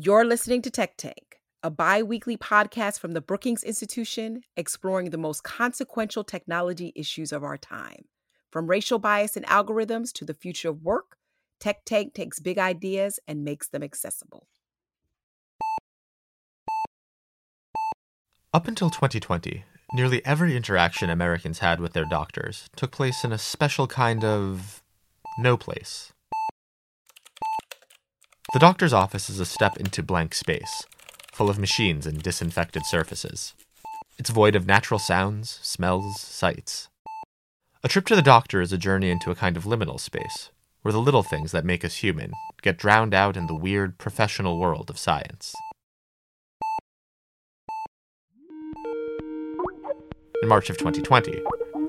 You're listening to Tech Tank, a bi weekly podcast from the Brookings Institution exploring the most consequential technology issues of our time. From racial bias and algorithms to the future of work, Tech Tank takes big ideas and makes them accessible. Up until 2020, nearly every interaction Americans had with their doctors took place in a special kind of no place. The doctor's office is a step into blank space, full of machines and disinfected surfaces. It's void of natural sounds, smells, sights. A trip to the doctor is a journey into a kind of liminal space, where the little things that make us human get drowned out in the weird professional world of science. In March of 2020,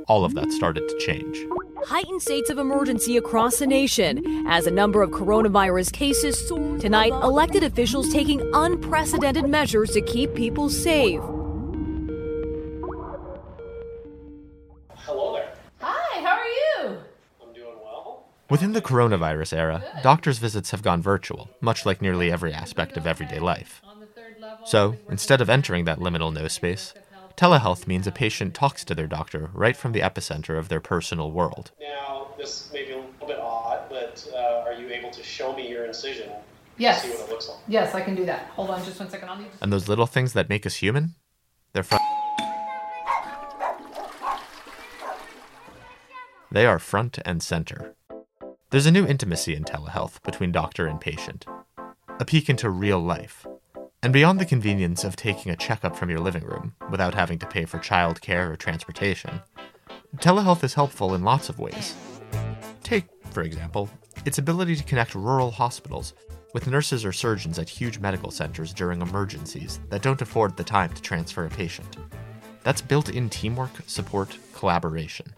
all of that started to change heightened states of emergency across the nation as a number of coronavirus cases soar. Tonight, elected officials taking unprecedented measures to keep people safe. Hello there. Hi, how are you? I'm doing well. Within the coronavirus era, doctors' visits have gone virtual, much like nearly every aspect of everyday life. So, instead of entering that liminal no space, Telehealth means a patient talks to their doctor right from the epicenter of their personal world. Now, this may be a little bit odd, but uh, are you able to show me your incision? Yes. See what it looks like. Yes, I can do that. Hold on just one second. I'll need. And those little things that make us human? They're front. They are front and center. There's a new intimacy in telehealth between doctor and patient, a peek into real life, and beyond the convenience of taking a checkup from your living room without having to pay for childcare or transportation, telehealth is helpful in lots of ways. Take, for example, its ability to connect rural hospitals with nurses or surgeons at huge medical centers during emergencies that don't afford the time to transfer a patient. That's built in teamwork, support, collaboration.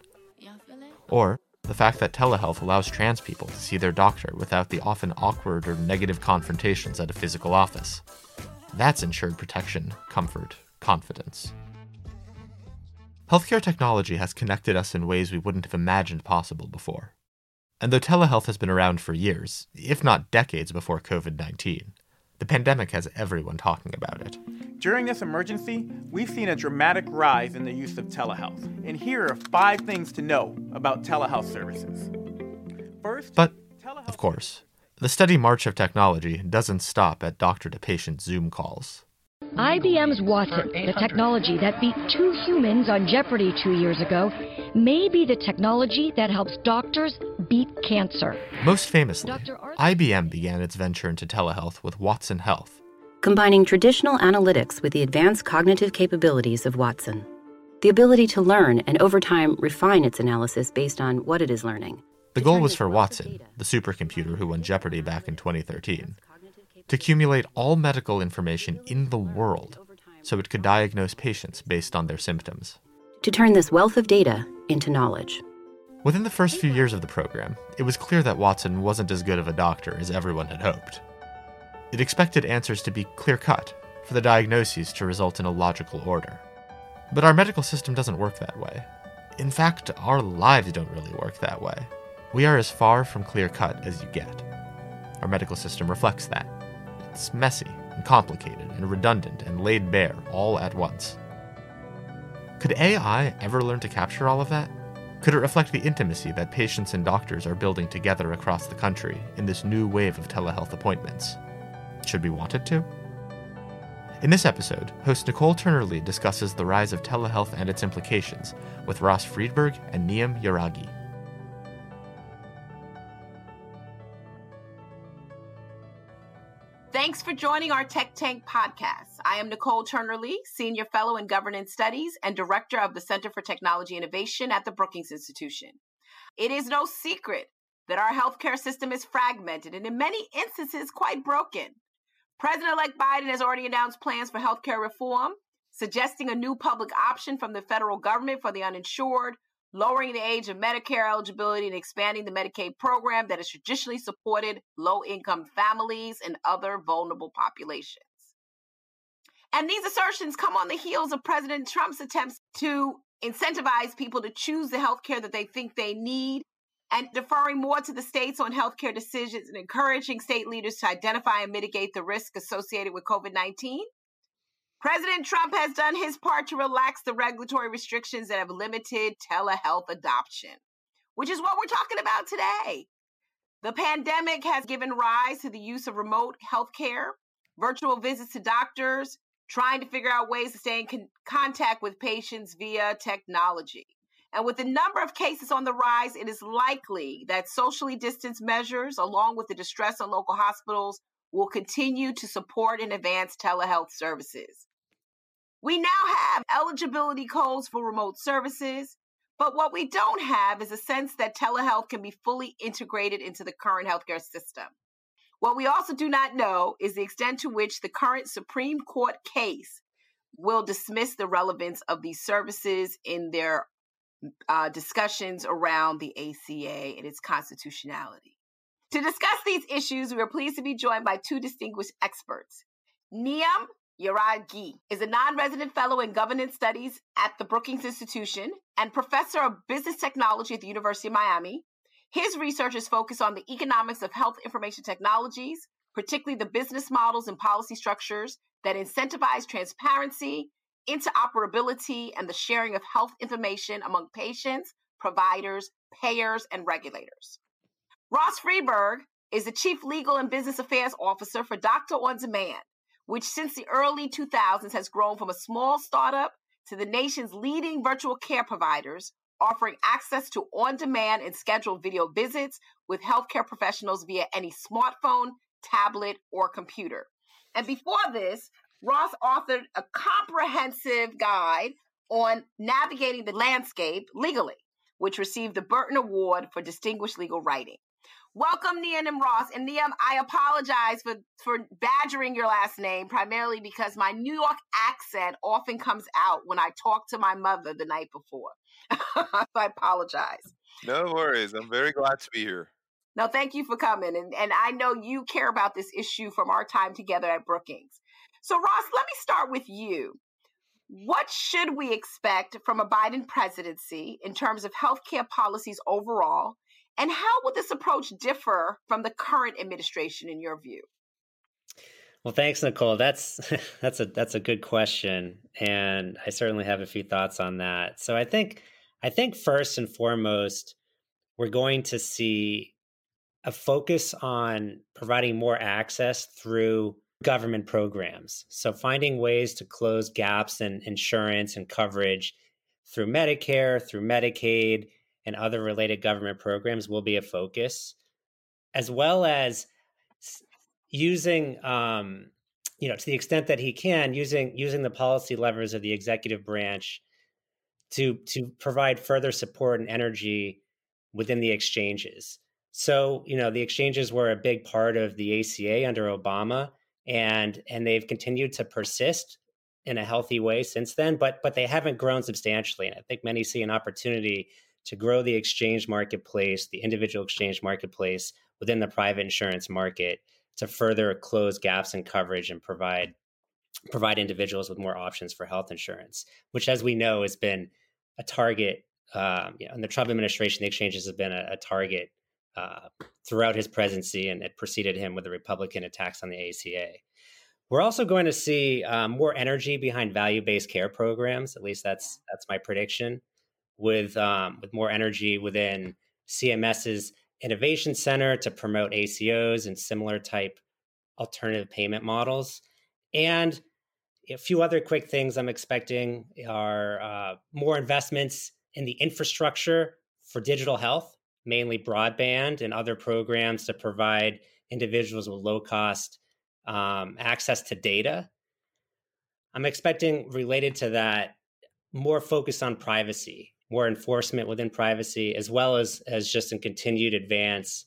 Or the fact that telehealth allows trans people to see their doctor without the often awkward or negative confrontations at a physical office. That's ensured protection, comfort, confidence. Healthcare technology has connected us in ways we wouldn't have imagined possible before. And though telehealth has been around for years, if not decades before COVID 19, the pandemic has everyone talking about it. During this emergency, we've seen a dramatic rise in the use of telehealth. And here are five things to know about telehealth services. First, but, of course, the steady march of technology doesn't stop at doctor to patient Zoom calls. IBM's Watson, the technology that beat two humans on Jeopardy two years ago, may be the technology that helps doctors beat cancer. Most famously, IBM began its venture into telehealth with Watson Health, combining traditional analytics with the advanced cognitive capabilities of Watson. The ability to learn and over time refine its analysis based on what it is learning. The goal was for Watson, the supercomputer who won Jeopardy back in 2013, to accumulate all medical information in the world so it could diagnose patients based on their symptoms. To turn this wealth of data into knowledge. Within the first few years of the program, it was clear that Watson wasn't as good of a doctor as everyone had hoped. It expected answers to be clear cut, for the diagnoses to result in a logical order. But our medical system doesn't work that way. In fact, our lives don't really work that way. We are as far from clear cut as you get. Our medical system reflects that. It's messy and complicated and redundant and laid bare all at once. Could AI ever learn to capture all of that? Could it reflect the intimacy that patients and doctors are building together across the country in this new wave of telehealth appointments? Should we want it to? In this episode, host Nicole Turner Lee discusses the rise of telehealth and its implications with Ross Friedberg and Niam Yaraghi. Thanks for joining our Tech Tank podcast. I am Nicole Turner Lee, Senior Fellow in Governance Studies and Director of the Center for Technology Innovation at the Brookings Institution. It is no secret that our healthcare system is fragmented and in many instances quite broken. President elect Biden has already announced plans for healthcare reform, suggesting a new public option from the federal government for the uninsured, lowering the age of Medicare eligibility and expanding the Medicaid program that has traditionally supported low income families and other vulnerable populations. And these assertions come on the heels of President Trump's attempts to incentivize people to choose the health care that they think they need and deferring more to the states on healthcare decisions and encouraging state leaders to identify and mitigate the risk associated with COVID 19. President Trump has done his part to relax the regulatory restrictions that have limited telehealth adoption, which is what we're talking about today. The pandemic has given rise to the use of remote healthcare, virtual visits to doctors, trying to figure out ways to stay in con- contact with patients via technology. And with the number of cases on the rise, it is likely that socially distanced measures, along with the distress on local hospitals, will continue to support and advance telehealth services. We now have eligibility codes for remote services, but what we don't have is a sense that telehealth can be fully integrated into the current healthcare system. What we also do not know is the extent to which the current Supreme Court case will dismiss the relevance of these services in their uh, discussions around the ACA and its constitutionality. To discuss these issues, we are pleased to be joined by two distinguished experts. Yaraghi is a non resident fellow in governance studies at the Brookings Institution and professor of business technology at the University of Miami. His research is focused on the economics of health information technologies, particularly the business models and policy structures that incentivize transparency, interoperability, and the sharing of health information among patients, providers, payers, and regulators. Ross Friedberg is the Chief Legal and Business Affairs Officer for Doctor on Demand, which since the early 2000s has grown from a small startup to the nation's leading virtual care providers, offering access to on demand and scheduled video visits with healthcare professionals via any smartphone, tablet, or computer. And before this, Ross authored a comprehensive guide on navigating the landscape legally, which received the Burton Award for Distinguished Legal Writing. Welcome, and Ross. And Niam, I apologize for, for badgering your last name, primarily because my New York accent often comes out when I talk to my mother the night before. so I apologize. No worries. I'm very glad to be here. No, thank you for coming. And, and I know you care about this issue from our time together at Brookings. So, Ross, let me start with you. What should we expect from a Biden presidency in terms of healthcare policies overall? And how will this approach differ from the current administration in your view? Well, thanks, Nicole. That's that's a that's a good question, and I certainly have a few thoughts on that. So I think I think first and foremost, we're going to see a focus on providing more access through government programs. So finding ways to close gaps in insurance and coverage through Medicare, through Medicaid, and other related government programs will be a focus, as well as using, um, you know, to the extent that he can, using using the policy levers of the executive branch to to provide further support and energy within the exchanges. So, you know, the exchanges were a big part of the ACA under Obama, and and they've continued to persist in a healthy way since then, but but they haven't grown substantially. And I think many see an opportunity to grow the exchange marketplace, the individual exchange marketplace within the private insurance market to further close gaps in coverage and provide provide individuals with more options for health insurance, which, as we know, has been a target. Um, you know, in the Trump administration, the exchanges have been a, a target uh, throughout his presidency, and it preceded him with the Republican attacks on the ACA. We're also going to see um, more energy behind value-based care programs. At least that's that's my prediction with um, with more energy within CMS's innovation center to promote ACOs and similar type alternative payment models. And a few other quick things I'm expecting are uh, more investments in the infrastructure for digital health, mainly broadband and other programs to provide individuals with low cost um, access to data. I'm expecting related to that more focus on privacy more enforcement within privacy, as well as as just a continued advance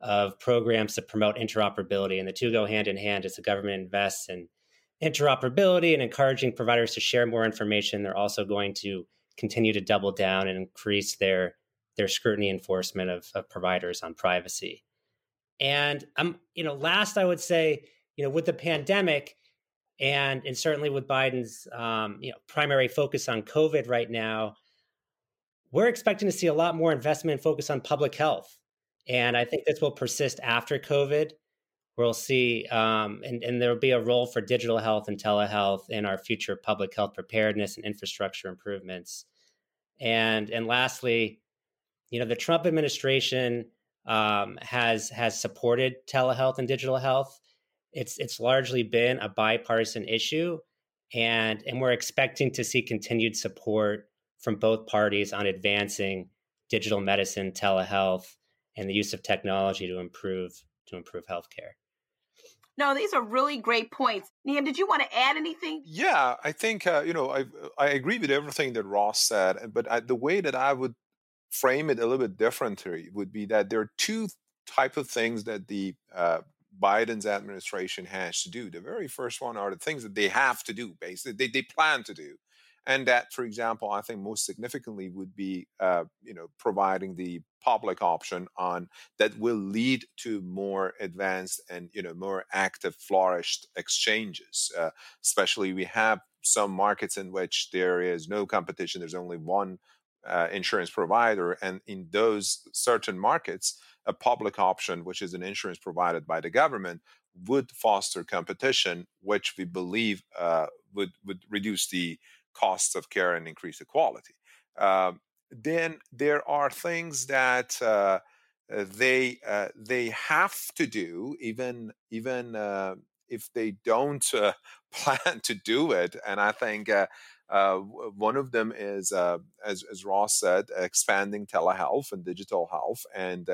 of programs to promote interoperability. And the two go hand in hand as the government invests in interoperability and encouraging providers to share more information. They're also going to continue to double down and increase their their scrutiny enforcement of, of providers on privacy. And um, you know, last I would say, you know, with the pandemic, and and certainly with Biden's um, you know primary focus on COVID right now, we're expecting to see a lot more investment and focus on public health. And I think this will persist after COVID. We'll see, um, and, and there will be a role for digital health and telehealth in our future public health preparedness and infrastructure improvements. And and lastly, you know, the Trump administration um, has has supported telehealth and digital health. It's it's largely been a bipartisan issue, and and we're expecting to see continued support from both parties on advancing digital medicine, telehealth, and the use of technology to improve to improve healthcare. No, these are really great points. Niam, did you want to add anything? Yeah, I think uh, you know I I agree with everything that Ross said, but I, the way that I would frame it a little bit differently would be that there are two type of things that the uh, Biden's administration has to do. The very first one are the things that they have to do, basically they, they plan to do, and that, for example, I think most significantly would be, uh, you know, providing the public option on that will lead to more advanced and you know more active, flourished exchanges. Uh, especially, we have some markets in which there is no competition. There's only one uh, insurance provider, and in those certain markets, a public option, which is an insurance provided by the government, would foster competition, which we believe uh, would would reduce the costs of care and increase the quality. Uh, then there are things that uh, uh, they uh, they have to do, even even uh, if they don't uh, plan to do it. And I think one of them is, as, as Ross said, expanding telehealth and digital health, and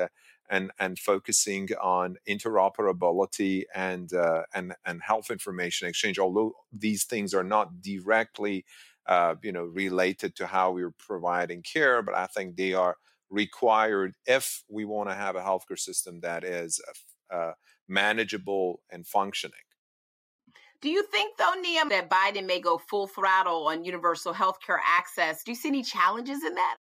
and and focusing on interoperability and uh, and and health information exchange. Although these things are not directly uh, you know, related to how we're providing care, but I think they are required if we want to have a healthcare system that is uh, manageable and functioning. Do you think, though, Niam, that Biden may go full throttle on universal healthcare access? Do you see any challenges in that?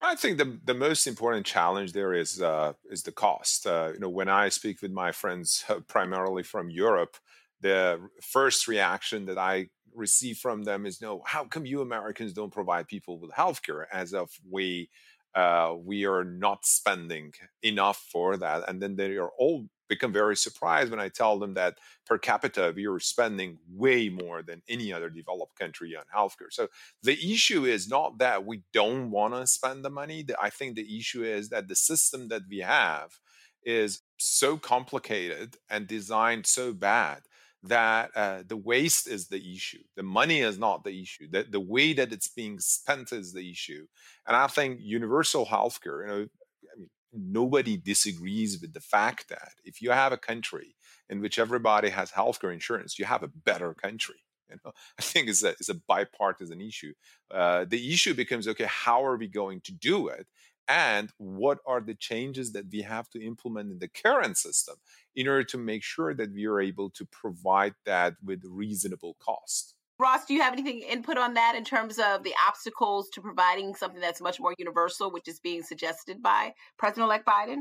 I think the the most important challenge there is uh, is the cost. Uh, you know, when I speak with my friends, uh, primarily from Europe, the first reaction that I receive from them is, "No, how come you Americans don't provide people with healthcare?" As if we uh, we are not spending enough for that, and then they are all become very surprised when I tell them that per capita we are spending way more than any other developed country on healthcare. So the issue is not that we don't want to spend the money. I think the issue is that the system that we have is so complicated and designed so bad that uh, the waste is the issue. The money is not the issue. The, the way that it's being spent is the issue. And I think universal healthcare, you know, I mean, nobody disagrees with the fact that if you have a country in which everybody has healthcare insurance, you have a better country. You know, I think it's a, it's a bipartisan issue. Uh, the issue becomes okay, how are we going to do it? And what are the changes that we have to implement in the current system in order to make sure that we are able to provide that with reasonable cost. Ross, do you have anything input on that in terms of the obstacles to providing something that's much more universal, which is being suggested by President-elect Biden?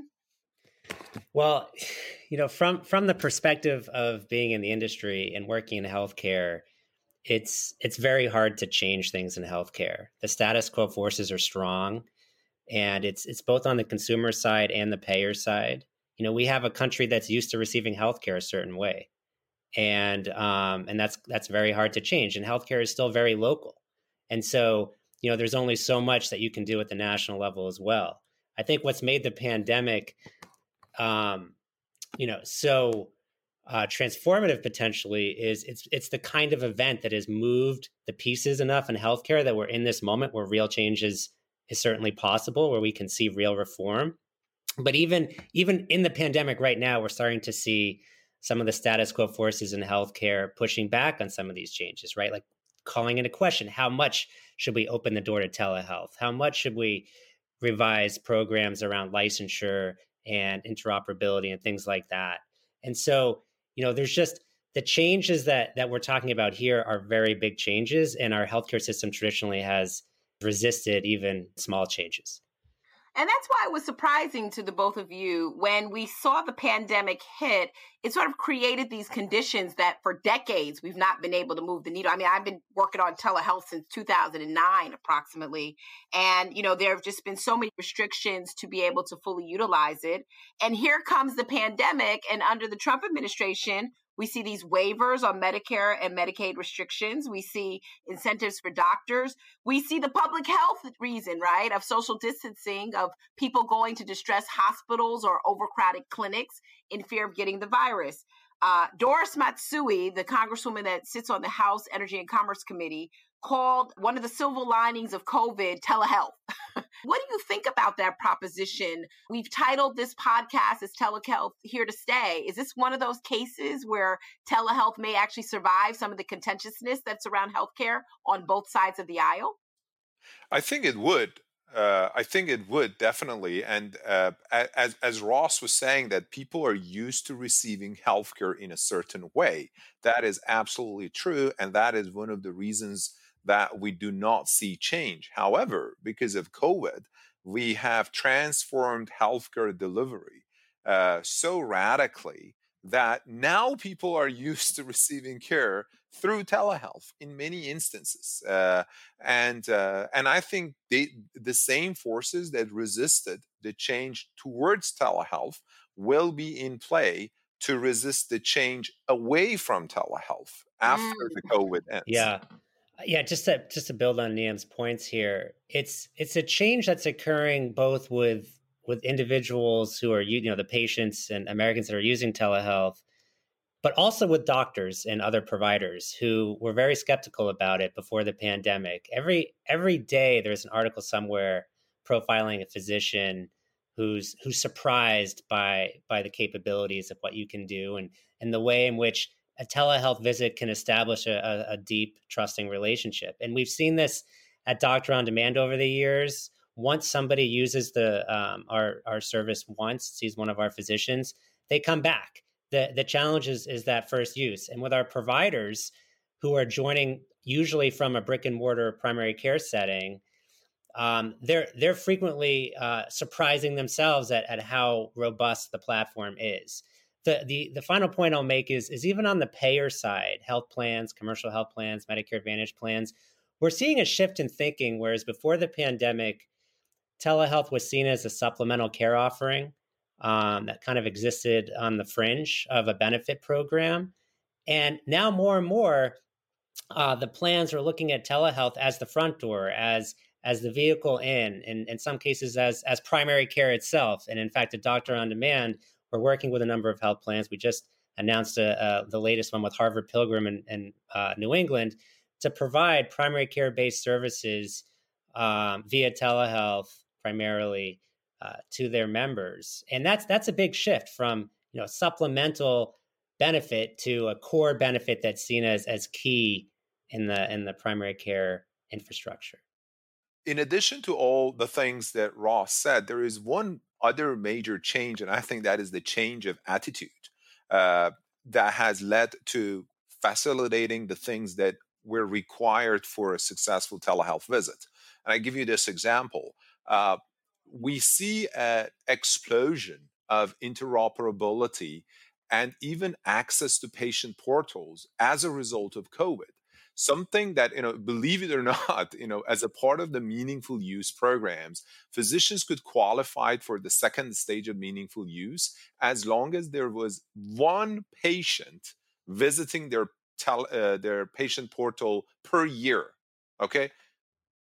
Well, you know, from from the perspective of being in the industry and working in healthcare, it's it's very hard to change things in healthcare. The status quo forces are strong and it's it's both on the consumer side and the payer side. You know, we have a country that's used to receiving healthcare a certain way, and um, and that's that's very hard to change. And healthcare is still very local, and so you know, there's only so much that you can do at the national level as well. I think what's made the pandemic, um, you know, so uh, transformative potentially is it's it's the kind of event that has moved the pieces enough in healthcare that we're in this moment where real change is is certainly possible where we can see real reform. But even even in the pandemic right now we're starting to see some of the status quo forces in healthcare pushing back on some of these changes right? Like calling into question how much should we open the door to telehealth? How much should we revise programs around licensure and interoperability and things like that? And so you know there's just the changes that that we're talking about here are very big changes and our healthcare system traditionally has resisted even small changes. And that's why it was surprising to the both of you when we saw the pandemic hit. It sort of created these conditions that for decades we've not been able to move the needle. I mean, I've been working on telehealth since 2009 approximately. And, you know, there have just been so many restrictions to be able to fully utilize it. And here comes the pandemic. And under the Trump administration, we see these waivers on Medicare and Medicaid restrictions. We see incentives for doctors. We see the public health reason, right, of social distancing, of people going to distressed hospitals or overcrowded clinics in fear of getting the virus. Uh, Doris Matsui, the congresswoman that sits on the House Energy and Commerce Committee, called one of the silver linings of COVID telehealth. what do you think about that proposition? We've titled this podcast as Telehealth Here to Stay. Is this one of those cases where telehealth may actually survive some of the contentiousness that's around healthcare on both sides of the aisle? I think it would. Uh, I think it would definitely, and uh, as as Ross was saying, that people are used to receiving healthcare in a certain way. That is absolutely true, and that is one of the reasons that we do not see change. However, because of COVID, we have transformed healthcare delivery uh, so radically that now people are used to receiving care through telehealth in many instances, uh, and uh, and I think they, the same forces that resisted the change towards telehealth will be in play to resist the change away from telehealth after mm. the COVID ends. Yeah, yeah, just to just to build on Niam's points here, it's it's a change that's occurring both with with individuals who are you know the patients and Americans that are using telehealth, but also with doctors and other providers who were very skeptical about it before the pandemic. Every every day there's an article somewhere profiling a physician who's who's surprised by by the capabilities of what you can do and and the way in which a telehealth visit can establish a, a, deep, trusting relationship. And we've seen this at Doctor on Demand over the years. Once somebody uses the um, our our service once, sees one of our physicians, they come back. the The challenge is is that first use. And with our providers who are joining, usually from a brick and mortar primary care setting, um, they're they're frequently uh, surprising themselves at, at how robust the platform is the the the final point I'll make is is even on the payer side, health plans, commercial health plans, Medicare Advantage plans, we're seeing a shift in thinking. Whereas before the pandemic, telehealth was seen as a supplemental care offering um, that kind of existed on the fringe of a benefit program, and now more and more, uh, the plans are looking at telehealth as the front door, as as the vehicle in, and in some cases as as primary care itself. And in fact, a doctor on demand we're working with a number of health plans. We just announced a, uh, the latest one with Harvard Pilgrim in, in uh, New England to provide primary care based services um, via telehealth primarily uh, to their members, and that's that's a big shift from you know supplemental benefit to a core benefit that's seen as as key in the in the primary care infrastructure. In addition to all the things that Ross said, there is one other major change, and I think that is the change of attitude uh, that has led to facilitating the things that were required for a successful telehealth visit. And I give you this example. Uh, we see an explosion of interoperability and even access to patient portals as a result of COVID something that you know believe it or not you know as a part of the meaningful use programs physicians could qualify for the second stage of meaningful use as long as there was one patient visiting their tel- uh, their patient portal per year okay?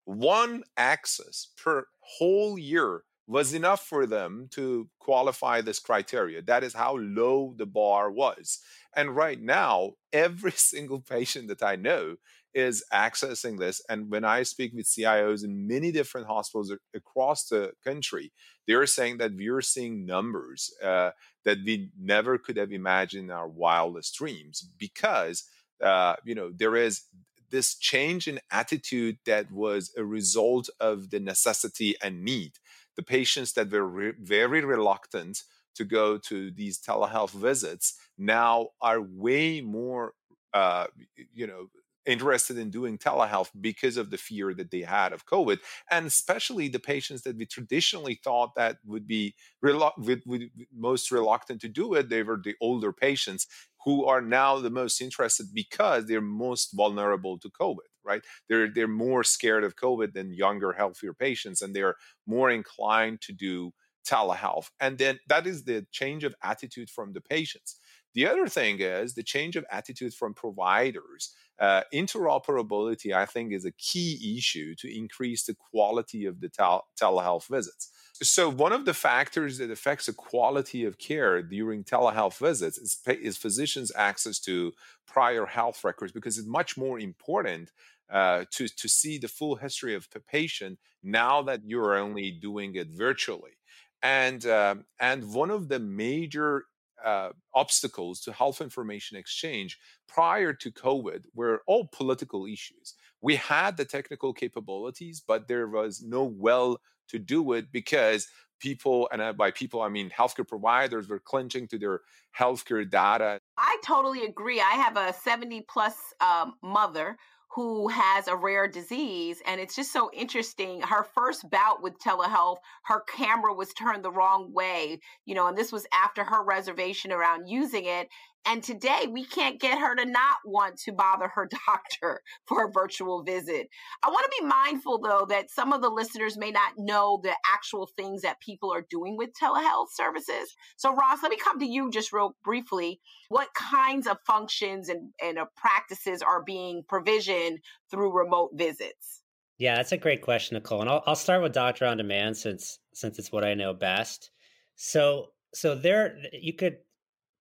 One access per whole year was enough for them to qualify this criteria. That is how low the bar was. And right now, every single patient that I know is accessing this. And when I speak with CIOs in many different hospitals across the country, they're saying that we're seeing numbers uh, that we never could have imagined in our wildest dreams because, uh, you know, there is this change in attitude that was a result of the necessity and need the patients that were re- very reluctant to go to these telehealth visits now are way more uh, you know interested in doing telehealth because of the fear that they had of COVID, and especially the patients that we traditionally thought that would be relu- would, would, most reluctant to do it. They were the older patients who are now the most interested because they're most vulnerable to COVID. Right? They're they're more scared of COVID than younger, healthier patients, and they're more inclined to do telehealth. And then that is the change of attitude from the patients. The other thing is the change of attitude from providers uh, interoperability, I think, is a key issue to increase the quality of the tel- telehealth visits. So, one of the factors that affects the quality of care during telehealth visits is, is physicians' access to prior health records because it's much more important uh, to, to see the full history of the patient now that you're only doing it virtually. And, uh, and one of the major uh, obstacles to health information exchange prior to COVID were all political issues. We had the technical capabilities, but there was no well to do it because people, and by people I mean healthcare providers, were clinching to their healthcare data. I totally agree. I have a 70 plus um, mother who has a rare disease. And it's just so interesting. Her first bout with telehealth, her camera was turned the wrong way, you know, and this was after her reservation around using it. And today we can't get her to not want to bother her doctor for a virtual visit. I want to be mindful, though, that some of the listeners may not know the actual things that people are doing with telehealth services. So, Ross, let me come to you just real briefly. What kinds of functions and, and uh, practices are being provisioned through remote visits? Yeah, that's a great question, Nicole. And I'll, I'll start with Doctor on Demand since since it's what I know best. So so there you could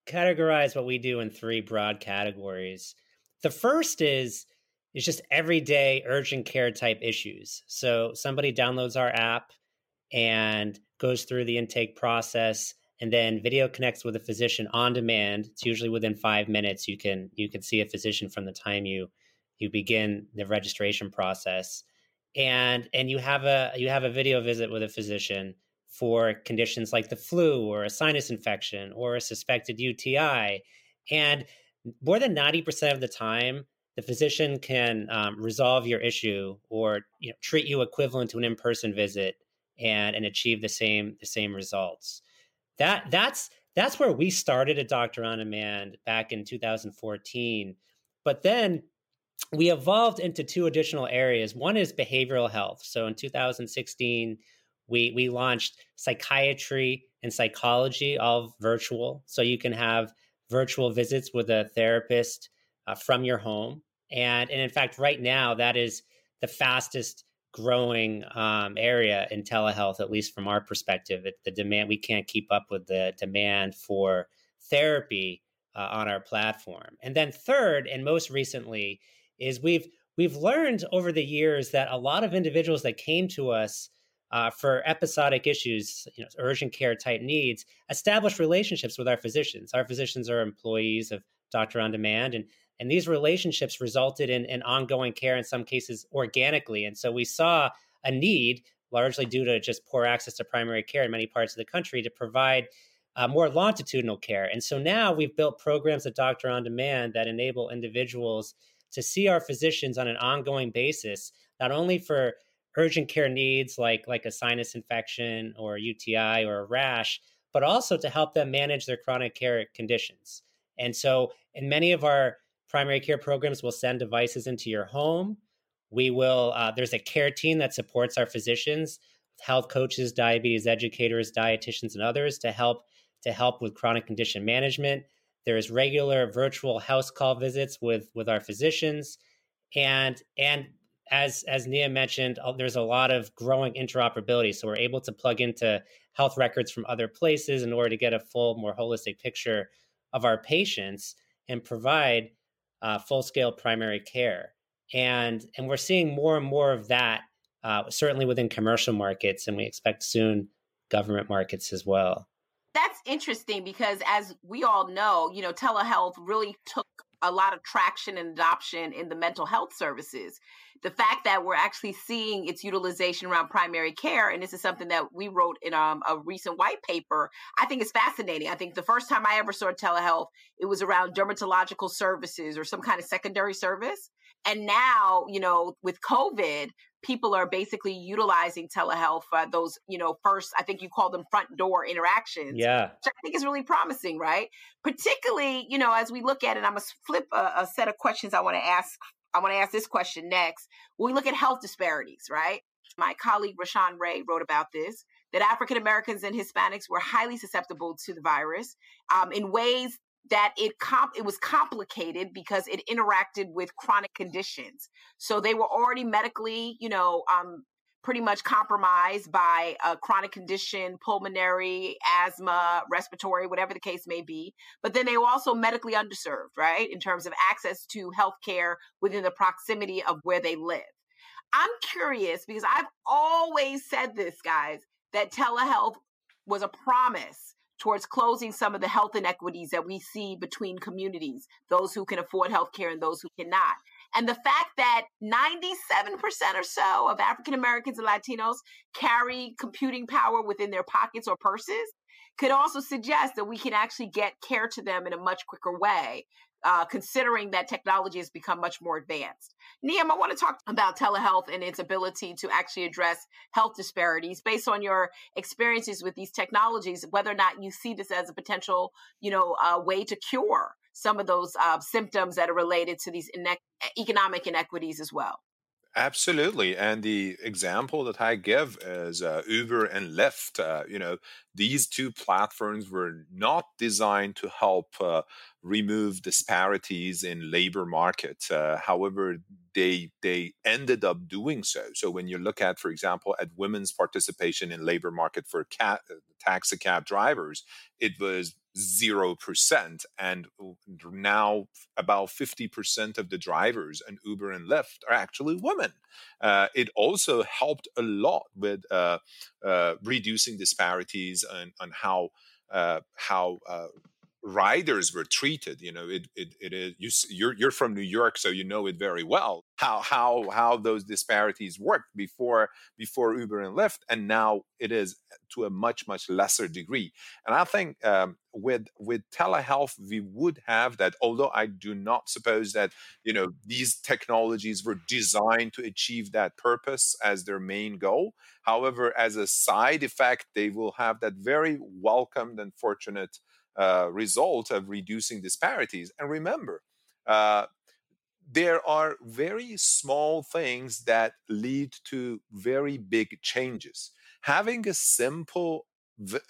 categorize what we do in three broad categories. The first is is just everyday urgent care type issues. So somebody downloads our app and goes through the intake process and then video connects with a physician on demand. It's usually within 5 minutes you can you can see a physician from the time you you begin the registration process. And and you have a you have a video visit with a physician for conditions like the flu or a sinus infection or a suspected UTI. And more than 90% of the time, the physician can um, resolve your issue or you know, treat you equivalent to an in-person visit and, and achieve the same the same results. That that's that's where we started at Doctor on Demand back in 2014. But then we evolved into two additional areas. One is behavioral health. So in 2016, we we launched psychiatry and psychology all virtual, so you can have virtual visits with a therapist uh, from your home. And and in fact, right now that is the fastest growing um, area in telehealth, at least from our perspective. It, the demand we can't keep up with the demand for therapy uh, on our platform. And then third, and most recently, is we've we've learned over the years that a lot of individuals that came to us uh, for episodic issues, you know, urgent care type needs, establish relationships with our physicians. Our physicians are employees of Doctor on Demand, and and these relationships resulted in, in ongoing care in some cases organically. And so we saw a need, largely due to just poor access to primary care in many parts of the country, to provide uh, more longitudinal care. And so now we've built programs at Doctor on Demand that enable individuals to see our physicians on an ongoing basis, not only for urgent care needs like like a sinus infection or UTI or a rash, but also to help them manage their chronic care conditions. And so, in many of our primary care programs, we'll send devices into your home. We will. Uh, there's a care team that supports our physicians, health coaches, diabetes educators, dietitians, and others to help to help with chronic condition management. There's regular virtual house call visits with with our physicians, and and as as Nia mentioned, uh, there's a lot of growing interoperability. So we're able to plug into health records from other places in order to get a full, more holistic picture of our patients and provide uh, full scale primary care. And and we're seeing more and more of that, uh, certainly within commercial markets, and we expect soon government markets as well. That's interesting because, as we all know, you know, telehealth really took a lot of traction and adoption in the mental health services. The fact that we're actually seeing its utilization around primary care, and this is something that we wrote in um, a recent white paper, I think is fascinating. I think the first time I ever saw telehealth, it was around dermatological services or some kind of secondary service. And now, you know, with COVID, people are basically utilizing telehealth uh, those you know first i think you call them front door interactions yeah. which i think is really promising right? Particularly you know as we look at it i'm gonna flip a, a set of questions i want to ask i want to ask this question next. When we look at health disparities right? My colleague rashawn ray wrote about this that african americans and hispanics were highly susceptible to the virus um, in ways that it comp- it was complicated because it interacted with chronic conditions. So they were already medically, you know, um, pretty much compromised by a chronic condition, pulmonary, asthma, respiratory, whatever the case may be. But then they were also medically underserved, right, in terms of access to health care within the proximity of where they live. I'm curious because I've always said this, guys, that telehealth was a promise towards closing some of the health inequities that we see between communities, those who can afford health care and those who cannot. And the fact that 97% or so of African Americans and Latinos carry computing power within their pockets or purses could also suggest that we can actually get care to them in a much quicker way uh, considering that technology has become much more advanced. Niam, I want to talk about telehealth and its ability to actually address health disparities based on your experiences with these technologies, whether or not you see this as a potential, you know, uh, way to cure some of those uh, symptoms that are related to these economic inequities as well. Absolutely. And the example that I give is uh, Uber and Lyft. Uh, you know, these two platforms were not designed to help uh, remove disparities in labor market. Uh, however, they they ended up doing so. So when you look at, for example, at women's participation in labor market for cat, uh, taxi cab drivers, it was 0%. And now about 50% of the drivers in Uber and Lyft are actually women. Uh, it also helped a lot with uh, uh, reducing disparities and on how uh, how uh, riders were treated. You know, it it, it is you, you're you're from New York, so you know it very well how how how those disparities worked before before Uber and Lyft, and now it is to a much much lesser degree. And I think um, with with telehealth we would have that. Although I do not suppose that you know these technologies were designed to achieve that purpose as their main goal. However, as a side effect, they will have that very welcomed and fortunate uh, result of reducing disparities. And remember, uh, there are very small things that lead to very big changes. Having a simple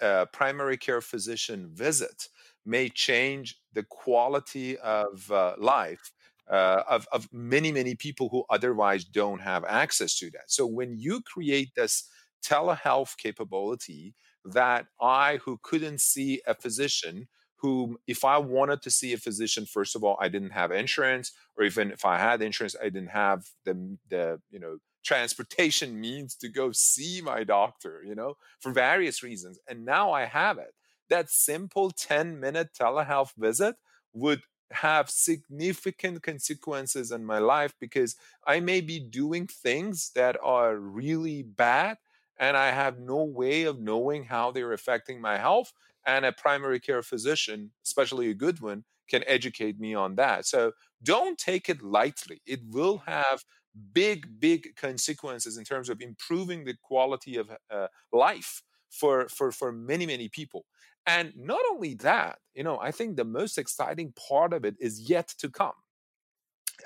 uh, primary care physician visit may change the quality of uh, life uh, of, of many, many people who otherwise don't have access to that. So when you create this telehealth capability that I, who couldn't see a physician, whom if I wanted to see a physician, first of all, I didn't have insurance, or even if I had insurance, I didn't have the the you know transportation means to go see my doctor, you know, for various reasons. And now I have it. That simple 10 minute telehealth visit would have significant consequences in my life because I may be doing things that are really bad and I have no way of knowing how they're affecting my health and a primary care physician, especially a good one, can educate me on that. So don't take it lightly. It will have big, big consequences in terms of improving the quality of uh, life for, for, for many, many people. And not only that, you know, I think the most exciting part of it is yet to come.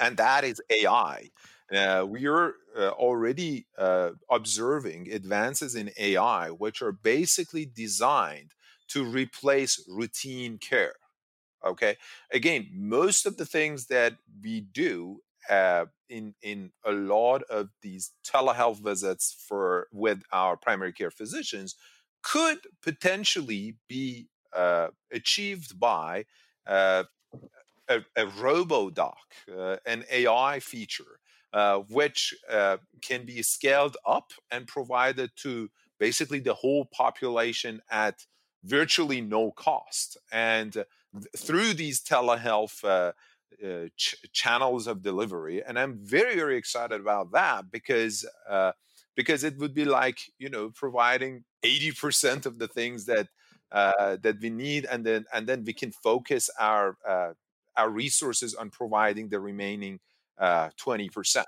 And that is AI. Uh, we are uh, already uh, observing advances in AI, which are basically designed to replace routine care. Okay. Again, most of the things that we do uh, in in a lot of these telehealth visits for with our primary care physicians could potentially be uh, achieved by uh, a, a robo doc, an AI feature, uh, which uh, can be scaled up and provided to basically the whole population at virtually no cost. And through these telehealth uh, uh, ch- channels of delivery, and I'm very very excited about that because uh, because it would be like you know providing 80% of the things that uh, that we need, and then and then we can focus our uh, our resources on providing the remaining uh, 20%.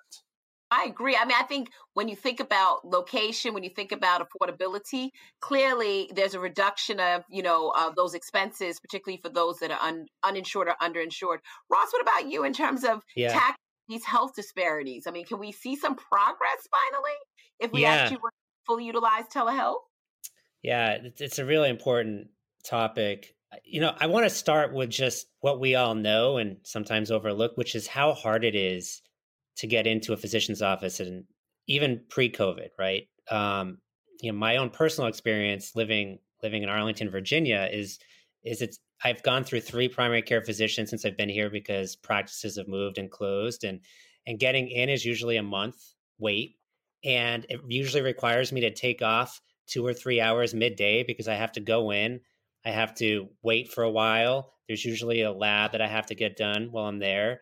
I agree. I mean, I think when you think about location, when you think about affordability, clearly there's a reduction of, you know, of those expenses, particularly for those that are un, uninsured or underinsured. Ross, what about you in terms of yeah. tackling these health disparities? I mean, can we see some progress finally if we yeah. actually fully utilize telehealth? Yeah, it's a really important topic. You know, I want to start with just what we all know and sometimes overlook, which is how hard it is to get into a physician's office and even pre-COVID, right? Um, you know, my own personal experience living living in Arlington, Virginia is is it's I've gone through three primary care physicians since I've been here because practices have moved and closed and and getting in is usually a month wait and it usually requires me to take off 2 or 3 hours midday because I have to go in I have to wait for a while. There's usually a lab that I have to get done while I'm there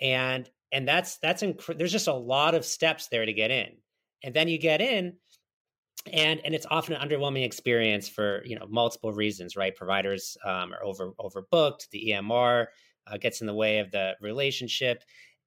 and and that's that's inc- there's just a lot of steps there to get in and then you get in and and it's often an underwhelming experience for you know multiple reasons right? Providers um, are over overbooked the emr uh, gets in the way of the relationship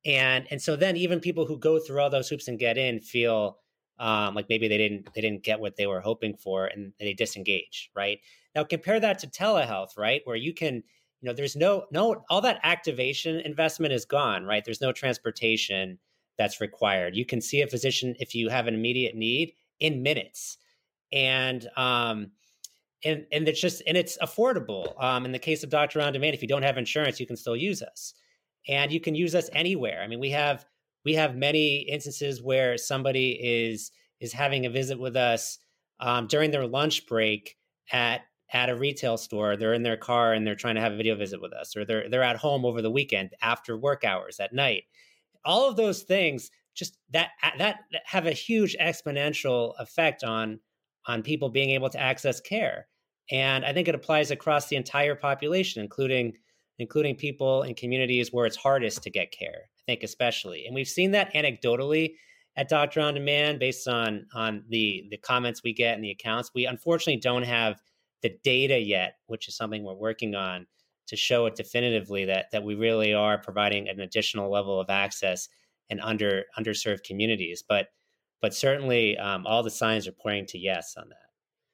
and and so then even people who go through all those hoops and get in feel um, like maybe they didn't they didn't get what they were hoping for and they disengage right now compare that to telehealth right where you can you know there's no no all that activation investment is gone right? There's no transportation that's required. You can see a physician if you have an immediate need in minutes. And um and and it's just and it's affordable. Um in the case of doctor on demand if you don't have insurance you can still use us. And you can use us anywhere. I mean we have we have many instances where somebody is is having a visit with us um, during their lunch break at at a retail store, they're in their car and they're trying to have a video visit with us, or they're they're at home over the weekend after work hours at night. All of those things just that that have a huge exponential effect on on people being able to access care. And I think it applies across the entire population, including including people in communities where it's hardest to get care. I think especially, and we've seen that anecdotally at Doctor on Demand based on on the the comments we get and the accounts. We unfortunately don't have the data yet, which is something we're working on to show it definitively that that we really are providing an additional level of access in under underserved communities. But but certainly um, all the signs are pointing to yes on that.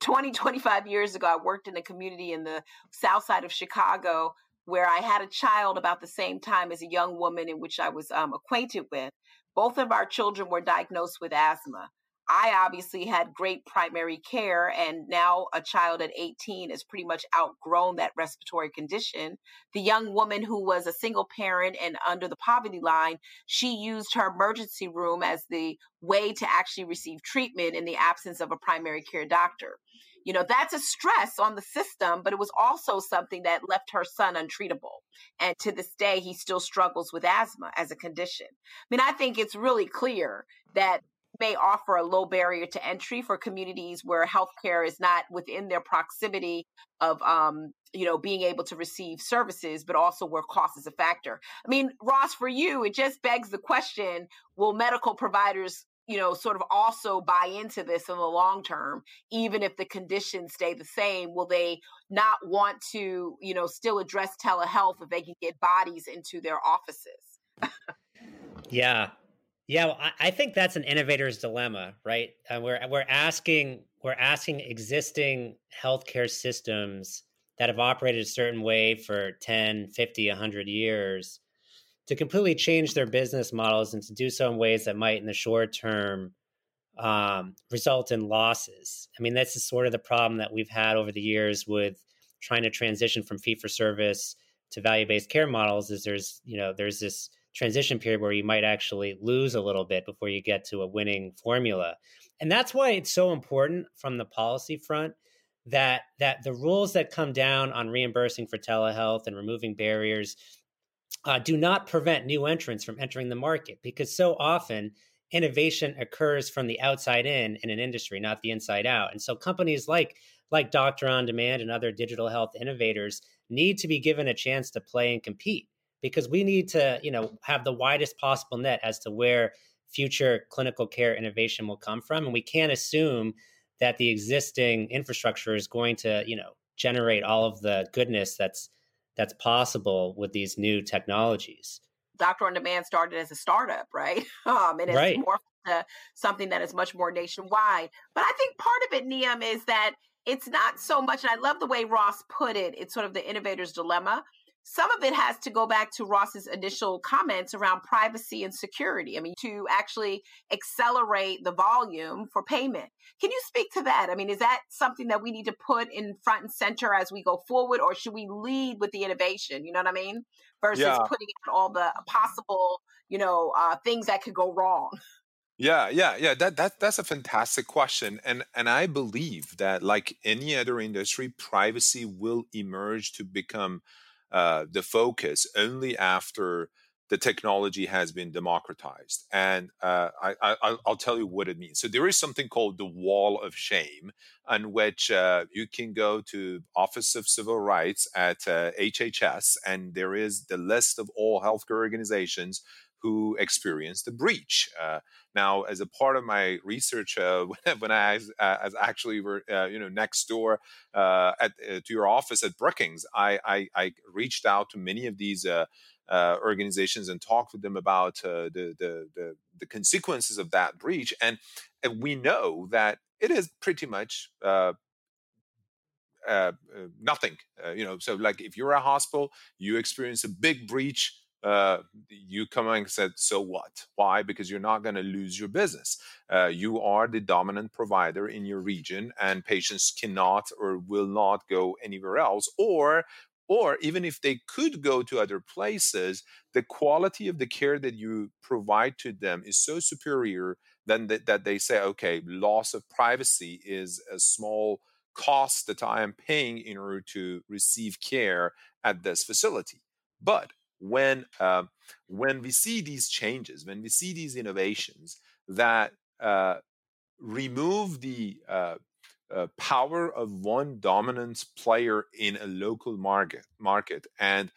20, 25 years ago, I worked in a community in the south side of Chicago where I had a child about the same time as a young woman in which I was um, acquainted with. Both of our children were diagnosed with asthma. I obviously had great primary care, and now a child at 18 has pretty much outgrown that respiratory condition. The young woman who was a single parent and under the poverty line, she used her emergency room as the way to actually receive treatment in the absence of a primary care doctor. You know, that's a stress on the system, but it was also something that left her son untreatable. And to this day, he still struggles with asthma as a condition. I mean, I think it's really clear that may offer a low barrier to entry for communities where healthcare is not within their proximity of um, you know being able to receive services but also where cost is a factor. I mean ross for you it just begs the question will medical providers you know sort of also buy into this in the long term even if the conditions stay the same? Will they not want to you know still address telehealth if they can get bodies into their offices? Yeah yeah, well, I, think that's an innovator's dilemma, right? Uh, we're we're asking we're asking existing healthcare systems that have operated a certain way for 10, 50, 100 years to completely change their business models and to do so in ways that might in the short term um, result in losses. I mean, that's sort of the problem that we've had over the years with trying to transition from fee for service to value based care models. Is there's you know there's this transition period where you might actually lose a little bit before you get to a winning formula. And that's why it's so important from the policy front that that the rules that come down on reimbursing for telehealth and removing barriers uh, do not prevent new entrants from entering the market because so often innovation occurs from the outside in in an industry not the inside out and so companies like like doctor on demand and other digital health innovators need to be given a chance to play and compete because we need to, you know, have the widest possible net as to where future clinical care innovation will come from. And we can't assume that the existing infrastructure is going to, you know, generate all of the goodness that's that's possible with these new technologies. Doctor on Demand started as a startup, right? Um, and it's right. more to something that is much more nationwide. But I think part of it, Niam, is that it's not so much, and I love the way Ross put it, it's sort of the innovator's dilemma. Some of it has to go back to Ross's initial comments around privacy and security. I mean, to actually accelerate the volume for payment. Can you speak to that? I mean, is that something that we need to put in front and center as we go forward, or should we lead with the innovation? You know what I mean? Versus Yeah. putting out all the possible, you know, uh, things that could go wrong. Yeah, yeah, yeah. That that that's a fantastic question, and and I believe that like any other industry, privacy will emerge to become uh, the focus only after the technology has been democratized. And uh, I, I I'll- I'll tell you what it means. So there is something called the wall of shame, on which uh, you can go to Office of Civil Rights at uh, HHS, and there is the list of all healthcare organizations who experienced the breach. Uh, now, as a part of my research, uh, when I was, uh, as actually were uh, you know next door uh, at uh, to your office at Brookings, I, I I reached out to many of these. Organizations and talked with them about the, the the the consequences of that breach, and, and we know that it is pretty much nothing. You know, so like if you're a hospital, you experience a big breach, uh, you come and said, so what? Why? Because you're not going to lose your business. Uh, you are the dominant provider in your region, and patients cannot or will not go anywhere else, or or even if they could go to other places, the quality of the care that you provide to them is so superior then that, that they say, okay, loss of privacy is a small cost that I am paying in order to receive care at this facility. But when um, when we see these changes, when we see these innovations that uh, remove the uh, uh, power of one dominant player in a local market market and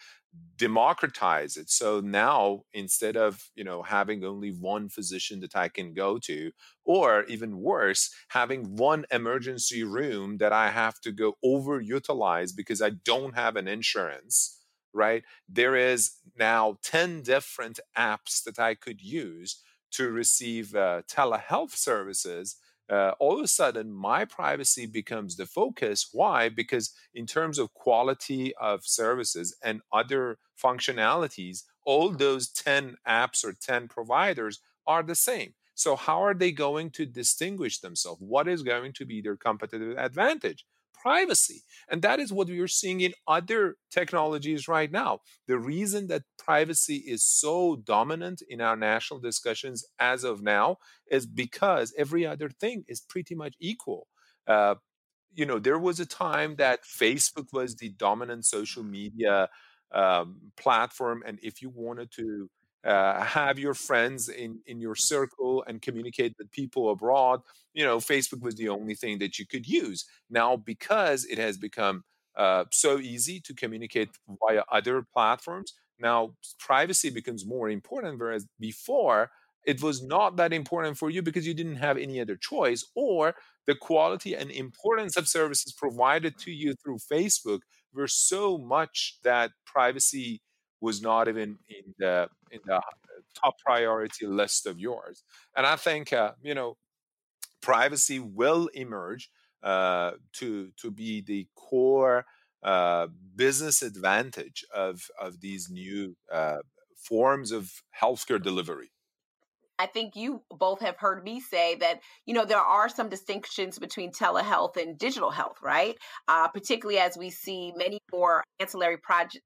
democratize it. So now instead of you know having only one physician that i can go to or even worse having one emergency room that i have to go overutilize because i don't have an insurance right? There is now 10 different apps that i could use to receive uh, telehealth services uh, all of a sudden my privacy becomes the focus. Why? Because in terms of quality of services and other functionalities all those 10 apps or 10 providers are the same. So how are they going to distinguish themselves? What is going to be their competitive advantage privacy and that is what we are seeing in other technologies right now. The reason that privacy is so dominant in our national discussions as of now is because every other thing is pretty much equal. Uh, you know there was a time that facebook was the dominant social media um, platform and if you wanted to uh, have your friends in in your circle and communicate with people abroad. You know facebook was the only thing that you could use. Now because it has become uh, so easy to communicate via other platforms now privacy becomes more important whereas before it was not that important for you because you didn't have any other choice or the quality and importance of services provided to you through facebook were so much that privacy was not even in the in the top priority list of yours. And i think uh, you know privacy will emerge uh, to to be the core uh, business advantage of of these new uh, forms of healthcare delivery I think you both have heard me say that, you know, there are some distinctions between telehealth and digital health, right? Uh, particularly as we see many more ancillary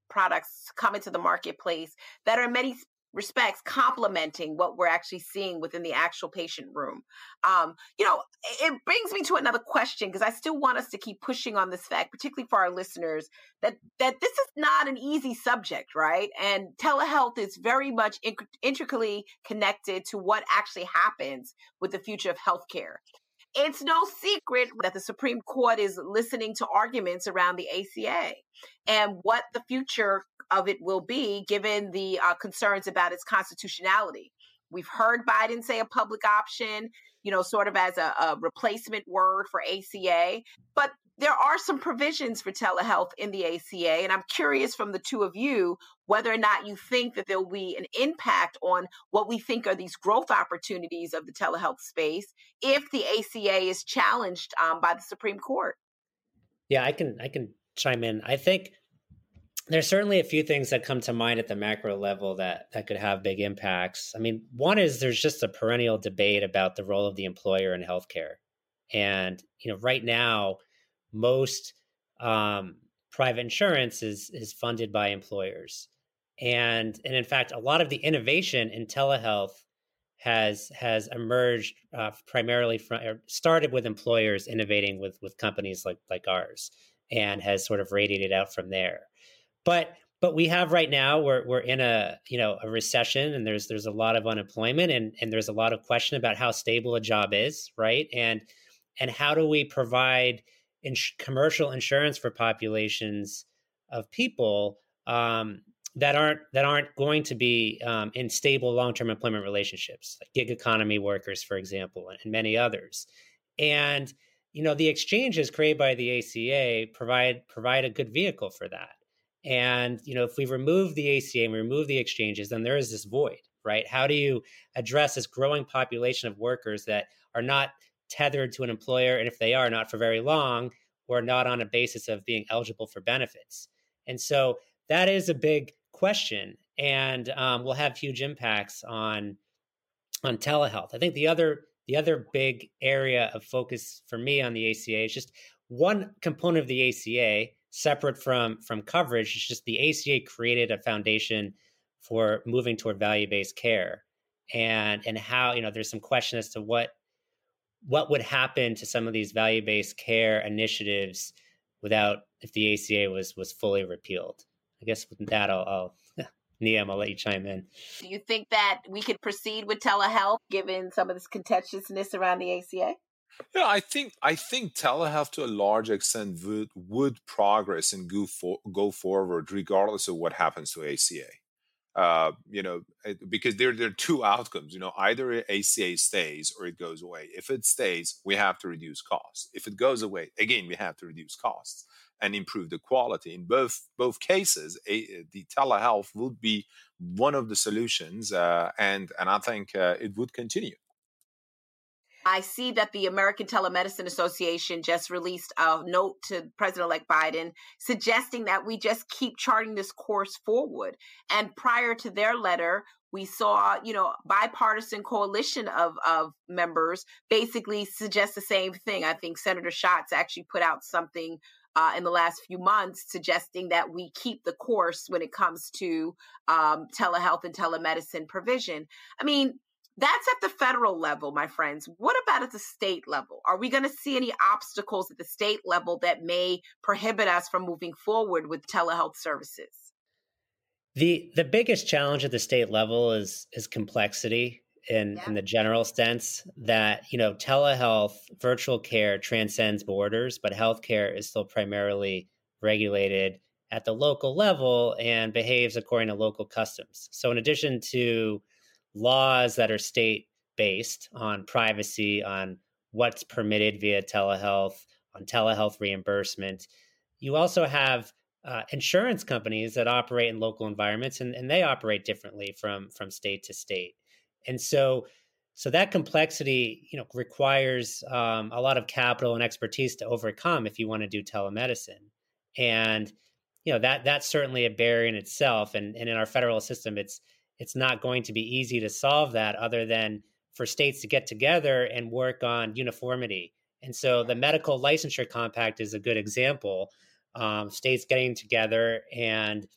products come into the marketplace that are many respects complementing what we're actually seeing within the actual patient room. Um, you know, it brings me to another question because I still want us to keep pushing on this fact, particularly for our listeners, that that this is not an easy subject, right? And telehealth is very much in- intricately connected to what actually happens with the future of healthcare. It's no secret that the Supreme Court is listening to arguments around the ACA and what the future of it will be given the uh, concerns about its constitutionality. We've heard Biden say a public option, you know, sort of as a, a replacement word for ACA. But there are some provisions for telehealth in the ACA. And I'm curious from the two of you whether or not you think that there will be an impact on what we think are these growth opportunities of the telehealth space if the ACA is challenged um, by the Supreme Court. Yeah, I can I can chime in. I think there's certainly a few things that come to mind at the macro level that that could have big impacts. I mean, one is there's just a perennial debate about the role of the employer in healthcare, and you know, right now, most um, private insurance is is funded by employers, and and in fact, a lot of the innovation in telehealth has has emerged uh, primarily from started with employers innovating with with companies like like ours, and has sort of radiated out from there. But but we have right now we're we're in a you know a recession and there's there's a lot of unemployment and and there's a lot of question about how stable a job is right? And and how do we provide ins- commercial insurance for populations of people um, that aren't that aren't going to be um, in stable long-term employment relationships like gig economy workers for example and, and many others and you know the exchanges created by the ACA provide provide a good vehicle for that and you know, if we remove the ACA and we remove the exchanges, then there is this void, right? How do you address this growing population of workers that are not tethered to an employer, and if they are, not for very long, or not on a basis of being eligible for benefits? And so that is a big question, and um, will have huge impacts on on telehealth. I think the other the other big area of focus for me on the ACA is just one component of the ACA separate from from coverage. It's just the ACA created a foundation for moving toward value based care, and and how you know there's some question as to what what would happen to some of these value based care initiatives without if the ACA was was fully repealed. I guess with that, I'll, I'll Niam, I'll let you chime in. Do you think that we could proceed with telehealth given some of this contentiousness around the ACA? Yeah, I think I think telehealth to a large extent would would progress and go for, go forward regardless of what happens to ACA. Uh, you know, because there there are two outcomes. You know, either ACA stays or it goes away. If it stays, we have to reduce costs. If it goes away, again, we have to reduce costs and improve the quality. In both both cases, a, the telehealth would be one of the solutions, uh, and and I think uh, it would continue. I see that the American Telemedicine Association just released a note to President elect Biden suggesting that we just keep charting this course forward. And prior to their letter, we saw, you know, bipartisan coalition of, of members basically suggest the same thing. I think Senator Schatz actually put out something uh, in the last few months suggesting that we keep the course when it comes to um, telehealth and telemedicine provision. I mean, that's at the federal level, my friends. What about at the state level? Are we going to see any obstacles at the state level that may prohibit us from moving forward with telehealth services? The the biggest challenge at the state level is is complexity in yeah. in the general sense that you know telehealth virtual care transcends borders, but healthcare is still primarily regulated at the local level and behaves according to local customs. So in addition to laws that are state based on privacy, on what's permitted via telehealth, on telehealth reimbursement. You also have uh, insurance companies that operate in local environments, and, and they operate differently from from state to state. And so, so that complexity, you know, requires um, a lot of capital and expertise to overcome if you want to do telemedicine. And you know that that's certainly a barrier in itself. And, and in our federal system, it's it's not going to be easy to solve that other than for states to get together and work on uniformity. And so the medical licensure compact is a good example. Um, states getting together and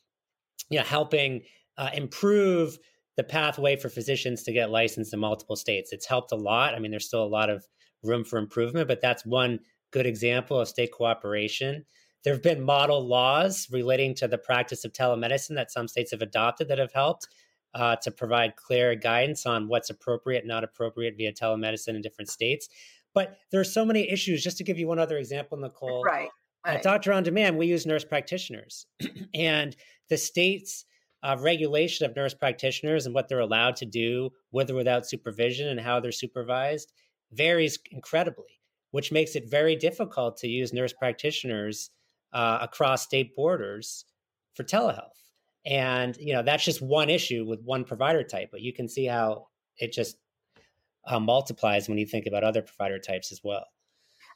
you know, helping uh, improve the pathway for physicians to get licensed in multiple states. It's helped a lot. I mean, there's still a lot of room for improvement, but that's one good example of state cooperation. There have been model laws relating to the practice of telemedicine that some states have adopted that have helped uh, to provide clear guidance on what's appropriate, not appropriate via telemedicine in different states. But there are so many issues. Just to give you one other example, Nicole. Right. right. At Doctor on Demand, we use nurse practitioners, and the state's uh, regulation of nurse practitioners and what they're allowed to do with or without supervision and how they're supervised varies incredibly, which makes it very difficult to use nurse practitioners uh, across state borders for telehealth. And you know that's just one issue with one provider type, but you can see how it just uh, multiplies when you think about other provider types as well.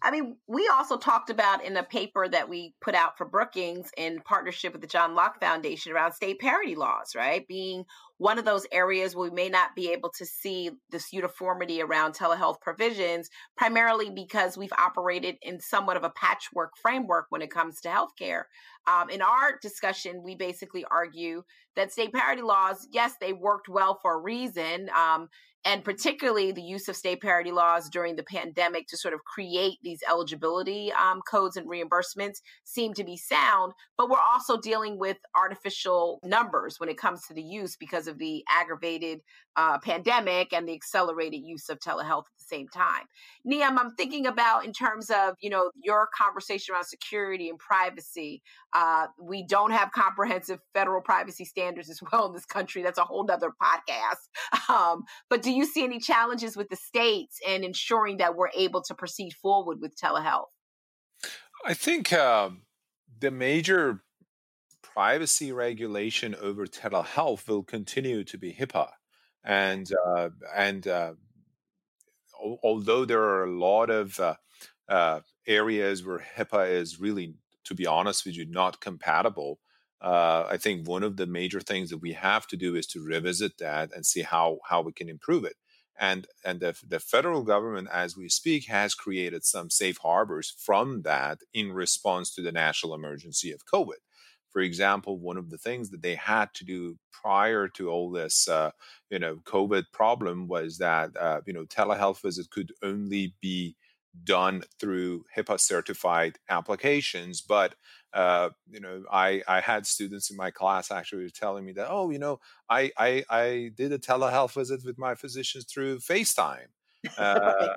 I mean, we also talked about in a paper that we put out for Brookings in partnership with the John Locke Foundation around state parity laws, right? Being one of those areas where we may not be able to see this uniformity around telehealth provisions, primarily because we've operated in somewhat of a patchwork framework when it comes to healthcare. Um, in our discussion, we basically argue that state parity laws, yes, they worked well for a reason. Um, and particularly the use of state parity laws during the pandemic to sort of create these eligibility um, codes and reimbursements seem to be sound. But we're also dealing with artificial numbers when it comes to the use because of the aggravated uh, pandemic and the accelerated use of telehealth at the same time. Niam, I'm thinking about in terms of you know your conversation around security and privacy. Uh, we don't have comprehensive federal privacy standards as well in this country. That's a whole nother podcast. Um, but do you see any challenges with the states in ensuring that we're able to proceed forward with telehealth? I think uh, the major privacy regulation over telehealth will continue to be HIPAA, and uh, and uh, although there are a lot of uh, uh, areas where HIPAA is really, to be honest with you, not compatible uh, I think one of the major things that we have to do is to revisit that and see how how we can improve it. And and the the federal government, as we speak, has created some safe harbors from that in response to the national emergency of COVID. For example, one of the things that they had to do prior to all this, uh, you know, COVID problem was that uh, you know telehealth visits could only be done through HIPAA certified applications, but uh, you know, I, I had students in my class actually telling me that, oh, you know, I, I, I did a telehealth visit with my physicians through FaceTime. Uh,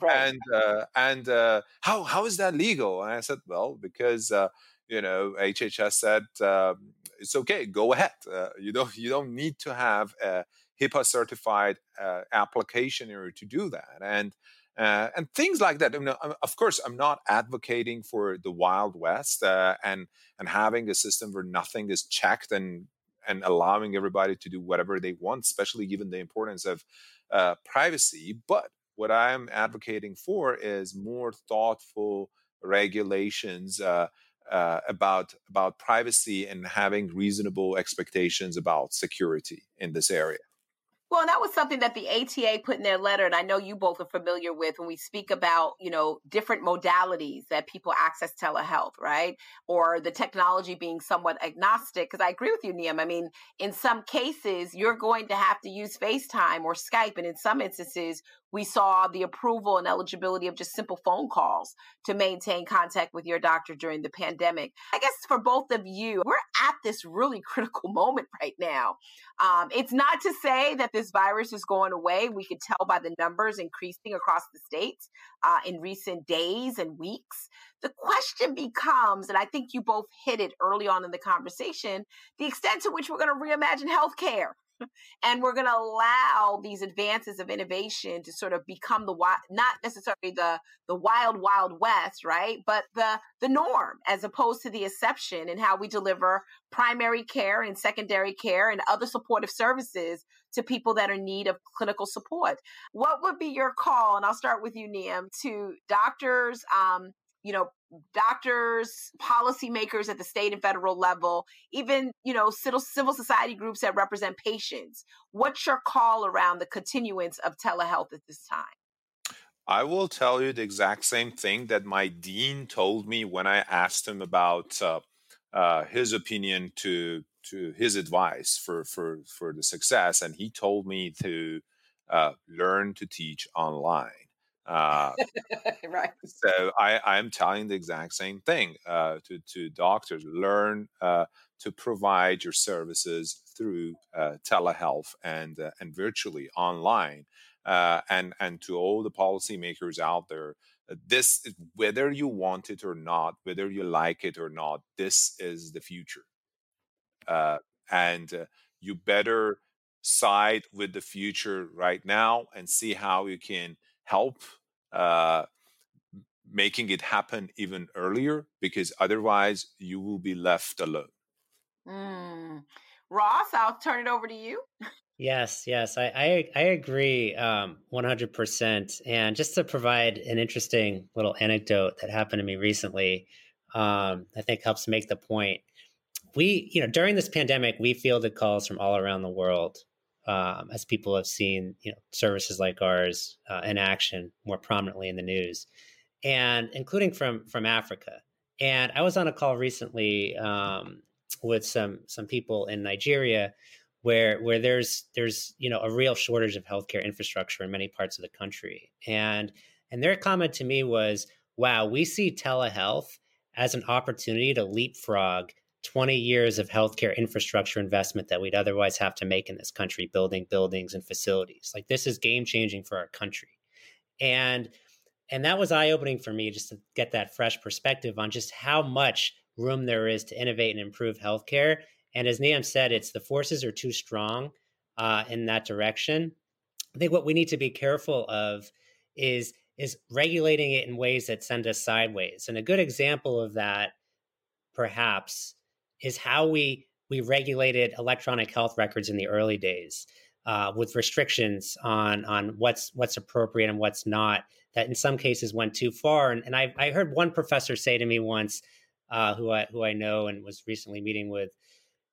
right. And uh, and uh, how how is that legal? And I said, well, because uh, you know HHS said um, it's okay, go ahead. Uh, you don't you don't need to have a HIPAA certified uh, application in order to do that. And uh, and things like that. I mean, of course, I'm not advocating for the Wild West uh, and and having a system where nothing is checked and and allowing everybody to do whatever they want, especially given the importance of uh, privacy. But what I'm advocating for is more thoughtful regulations. Uh, uh, about about privacy and having reasonable expectations about security in this area. Well, and that was something that the ATA put in their letter, and I know you both are familiar with when we speak about, you know, different modalities that people access telehealth, right? Or the technology being somewhat agnostic. Because I agree with you, Niam. I mean, in some cases, you're going to have to use FaceTime or Skype, and in some instances, we saw the approval and eligibility of just simple phone calls to maintain contact with your doctor during the pandemic. I guess for both of you, we're at this really critical moment right now. Um, it's not to say that this virus is going away. We could tell by the numbers increasing across the states uh, in recent days and weeks. The question becomes, and I think you both hit it early on in the conversation, the extent to which we're going to reimagine healthcare and we're going to allow these advances of innovation to sort of become the not necessarily the the wild wild west right? But the the norm as opposed to the exception in how we deliver primary care and secondary care and other supportive services to people that are in need of clinical support. What would be your call and i'll start with you niam to doctors um, you know doctors policymakers at the state and federal level even you know civil, society groups that represent patients what's your call around the continuance of telehealth at this time I will tell you the exact same thing that my dean told me when I asked him about uh, uh, his opinion to to his advice for for for the success, and he told me to uh, learn to teach online. Uh, right. So I, I'm telling the exact same thing uh, to, to doctors: learn uh, to provide your services through uh, telehealth and uh, and virtually online. Uh, and and to all the policymakers out there, this whether you want it or not, whether you like it or not, this is the future. Uh, and uh, you better side with the future right now and see how you can help making it happen even earlier because otherwise you will be left alone. Mm. Ross, I'll turn it over to you. Yes, yes, I I, I agree um, 100%. And just to provide an interesting little anecdote that happened to me recently, um, I think helps make the point. We, you know, during this pandemic, we fielded calls from all around the world um, as people have seen, you know, services like ours uh, in action more prominently in the news and including from from Africa. And I was on a call recently um, with some some people in Nigeria, where where there's there's you know a real shortage of healthcare infrastructure in many parts of the country. And and their comment to me was, "Wow, we see telehealth as an opportunity to leapfrog." 20 years of healthcare infrastructure investment that we'd otherwise have to make in this country, building buildings and facilities. Like this is game changing for our country. And and that was eye opening for me just to get that fresh perspective on just how much room there is to innovate and improve healthcare. And as Niam said, it's the forces are too strong uh, in that direction. I think what we need to be careful of is is regulating it in ways that send us sideways. And a good example of that, perhaps, is how we we regulated electronic health records in the early days uh, with restrictions on on what's what's appropriate and what's not that in some cases went too far. And, and I, I heard one professor say to me once, uh, who I who I know and was recently meeting with,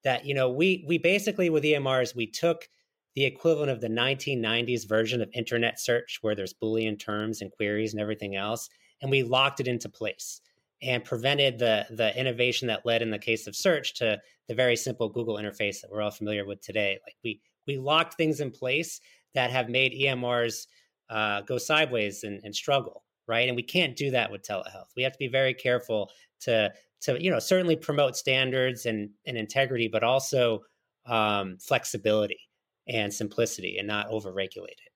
that you know we we basically with EMRs we took the equivalent of the 1990s version of internet search where there's boolean terms and queries and everything else and we locked it into place and prevented the the innovation that led in the case of search to the very simple google interface that we're all familiar with today like we we locked things in place that have made emrs uh, go sideways and, and struggle, right? And we can't do that with telehealth. We have to be very careful to to you know certainly promote standards and, and integrity, but also um, flexibility and simplicity, and not overregulate it.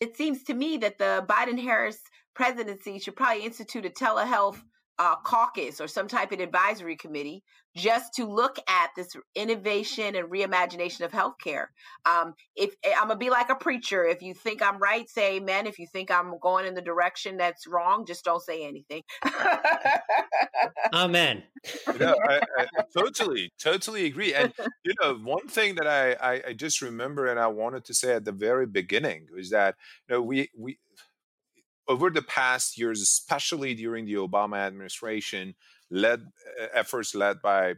It seems to me that the Biden Harris presidency should probably institute a telehealth uh, caucus or some type of advisory committee just to look at this innovation and reimagination of healthcare. Um, if eh, I'm gonna be like a preacher, if you think I'm right, say amen. If you think I'm going in the direction that's wrong, just don't say anything. amen. you know, I, I, totally, totally agree. And you know, one thing that I, I, I just remember and I wanted to say at the very beginning was that you know we we over the past years, especially during the Obama administration, led efforts led by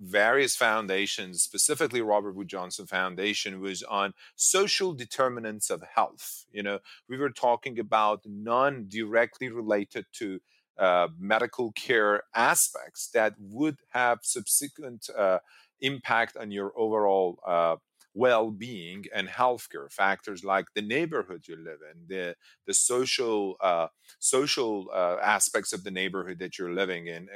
various foundations, specifically Robert Wood Johnson Foundation, was on social determinants of health. You know, we were talking about non directly related to uh, medical care aspects that would have subsequent uh, impact on your overall uh, well-being and healthcare factors like the neighborhood you live in the the social uh, social uh, aspects of the neighborhood that you're living in,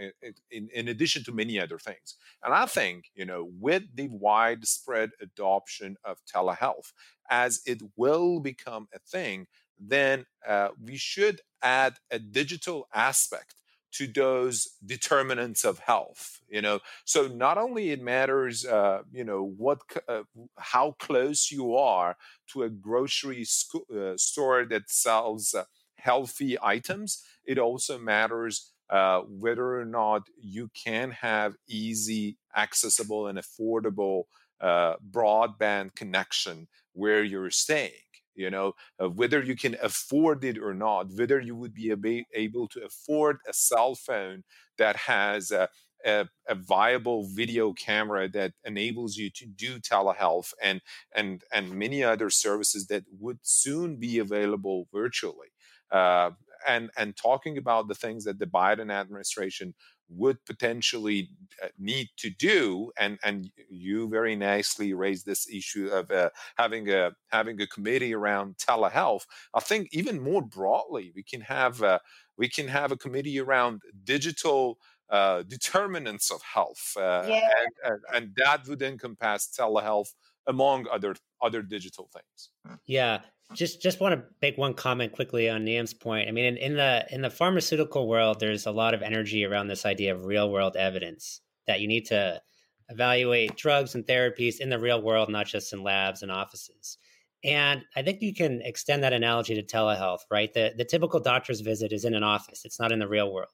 in in addition to many other things. And i think you know with the widespread adoption of telehealth as it will become a thing then uh, we should add a digital aspect to those determinants of health you know? So not only it matters uh, you know what uh, how close you are to a grocery sco- uh, store that sells uh, healthy items it also matters uh, whether or not you can have easy accessible and affordable uh, broadband connection where you're staying you know whether you can afford it or not whether you would be able to afford a cell phone that has a, a, a, viable video camera that enables you to do telehealth and and and many other services that would soon be available virtually. Uh, and and talking about the things that the Biden administration would potentially uh, need to do and and you very nicely raised this issue of uh, having a having a committee around telehealth i think even more broadly we can have uh, we can have a committee around digital uh, determinants of health, uh, Yeah. and, and and that would encompass telehealth among other other digital things. Yeah, just just want to make one comment quickly on Niam's point. I mean, in, in the in the pharmaceutical world, there's a lot of energy around this idea of real world evidence that you need to evaluate drugs and therapies in the real world, not just in labs and offices. And I think you can extend that analogy to telehealth, right? The the typical doctor's visit is in an office; it's not in the real world,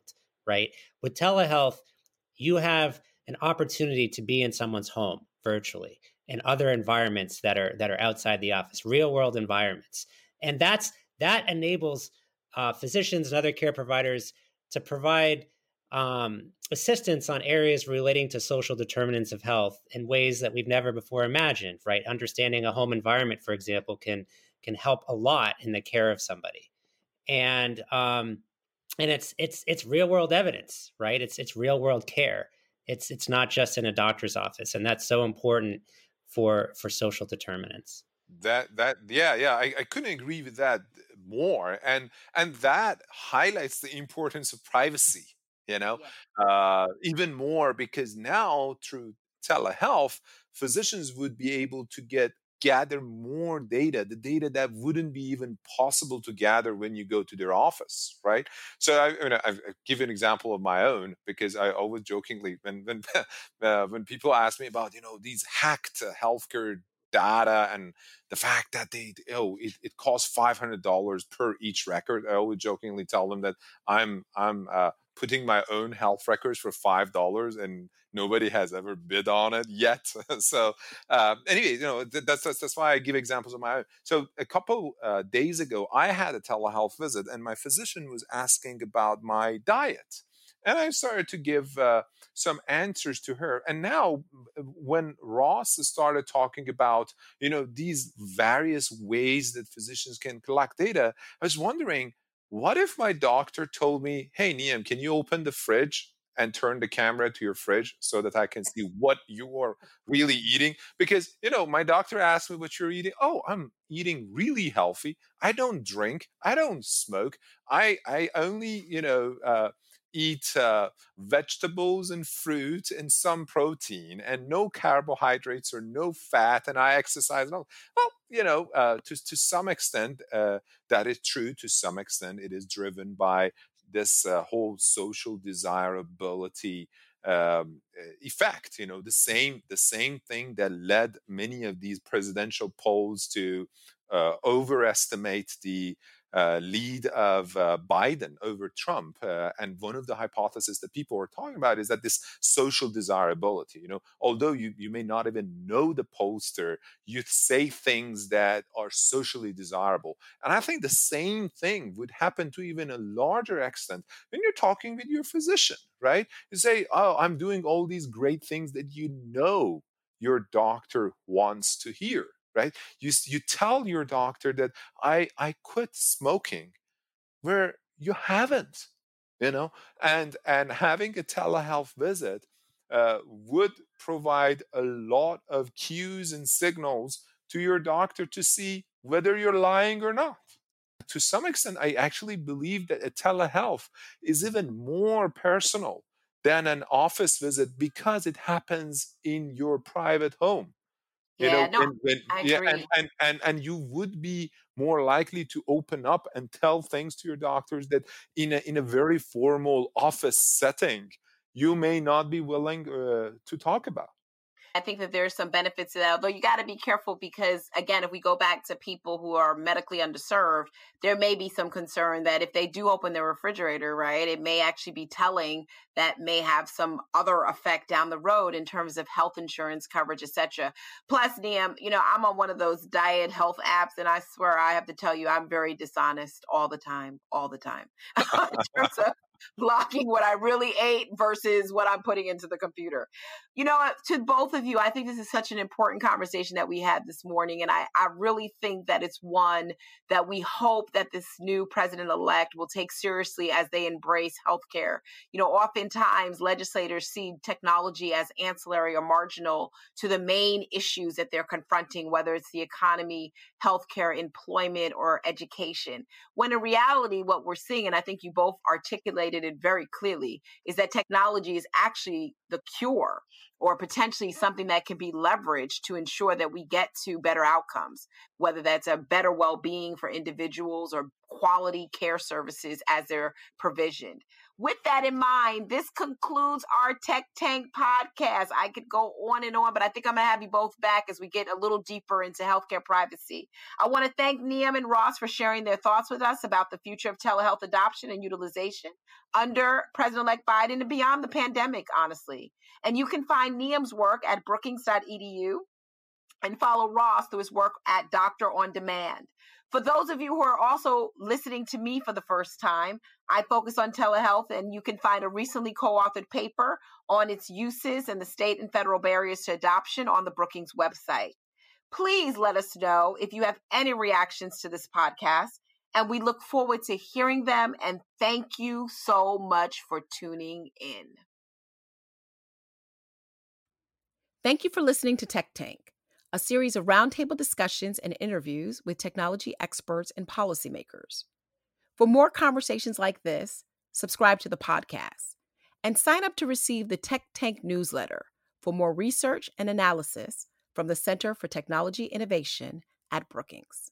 right? With telehealth, you have an opportunity to be in someone's home virtually and other environments that are that are outside the office, real world environments, and that's that enables uh, physicians and other care providers to provide um, assistance on areas relating to social determinants of health in ways that we've never before imagined. Right, understanding a home environment, for example, can can help a lot in the care of somebody, and um, and it's it's it's real world evidence, right? It's it's real world care. It's it's not just in a doctor's office, and that's so important for for social determinants. That that yeah yeah I, I couldn't agree with that more and and that highlights the importance of privacy you know uh, even more because now through telehealth physicians would be able to get gather more data the data that wouldn't be even possible to gather when you go to their office right? So i, I, mean, I, give an example of my own because i always jokingly when when uh, when people ask me about you know these hacked healthcare data and the fact that they oh it, it costs $500 per each record i always jokingly tell them that i'm i'm uh, putting my own health records for five dollars and nobody has ever bid on it yet. So uh, anyway you know that's, that's that's why i give examples of my own. So a couple uh, days ago i had a telehealth visit and my physician was asking about my diet. And I started to give uh, some answers to her. And now, when Ross started talking about, you know, these various ways that physicians can collect data, I was wondering, what if my doctor told me, "Hey, Niam, can you open the fridge?" and turn the camera to your fridge so that I can see what you are really eating. Because, you know, my doctor asked me what you're eating. Oh, I'm eating really healthy. I don't drink. I don't smoke. I, I only, you know, uh, eat uh, vegetables and fruit and some protein and no carbohydrates or no fat and i exercise and all. Well you know uh, to, to some extent uh, that is true to some extent it is driven by this uh, whole social desirability um, effect you know the same the same thing that led many of these presidential polls to uh, overestimate the lead of uh, Biden over Trump. Uh, and one of the hypotheses that people are talking about is that this social desirability, you know, although you, you may not even know the pollster, you say things that are socially desirable. And I think the same thing would happen to even a larger extent when you're talking with your physician, right? You say, Oh, I'm doing all these great things that you know your doctor wants to hear right? You you tell your doctor that i i quit smoking where you haven't you know? And and having a telehealth visit uh, would provide a lot of cues and signals to your doctor to see whether you're lying or not. To some extent i actually believe that a telehealth is even more personal than an office visit because it happens in your private home you Yeah, know no, when, when, yeah and, and and and you would be more likely to open up and tell things to your doctors that in a in a very formal office setting you may not be willing uh, to talk about I think that there's some benefits to that, although you got to be careful because, again, if we go back to people who are medically underserved, there may be some concern that if they do open their refrigerator, right, it may actually be telling that may have some other effect down the road in terms of health insurance coverage, etc. Plus, Niam, you know, I'm on one of those diet health apps, and I swear I have to tell you, I'm very dishonest all the time, all the time, in terms of blocking what I really ate versus what I'm putting into the computer. You know, to both of you, I think this is such an important conversation that we had this morning. And I, I really think that it's one that we hope that this new president elect will take seriously as they embrace healthcare. You know, oftentimes legislators see technology as ancillary or marginal to the main issues that they're confronting, whether it's the economy, healthcare, employment, or education. When in reality, what we're seeing, and I think you both articulated stated it very clearly, is that technology is actually the cure or potentially something that can be leveraged to ensure that we get to better outcomes, whether that's a better well being for individuals or quality care services as they're provisioned. With that in mind, this concludes our Tech Tank podcast. I could go on and on, but I think I'm going to have you both back as we get a little deeper into healthcare privacy. I want to thank Niam and Ross for sharing their thoughts with us about the future of telehealth adoption and utilization under President elect Biden and beyond the pandemic, honestly. And you can find Niam's work at brookings.edu and follow Ross through his work at Doctor on Demand. For those of you who are also listening to me for the first time, I focus on telehealth, and you can find a recently co authored paper on its uses and the state and federal barriers to adoption on the Brookings website. Please let us know if you have any reactions to this podcast, and we look forward to hearing them. And thank you so much for tuning in. Thank you for listening to Tech Tank a series of roundtable discussions and interviews with technology experts and policymakers. For more conversations like this, subscribe to the podcast and sign up to receive the Tech Tank newsletter for more research and analysis from the Center for Technology Innovation at Brookings.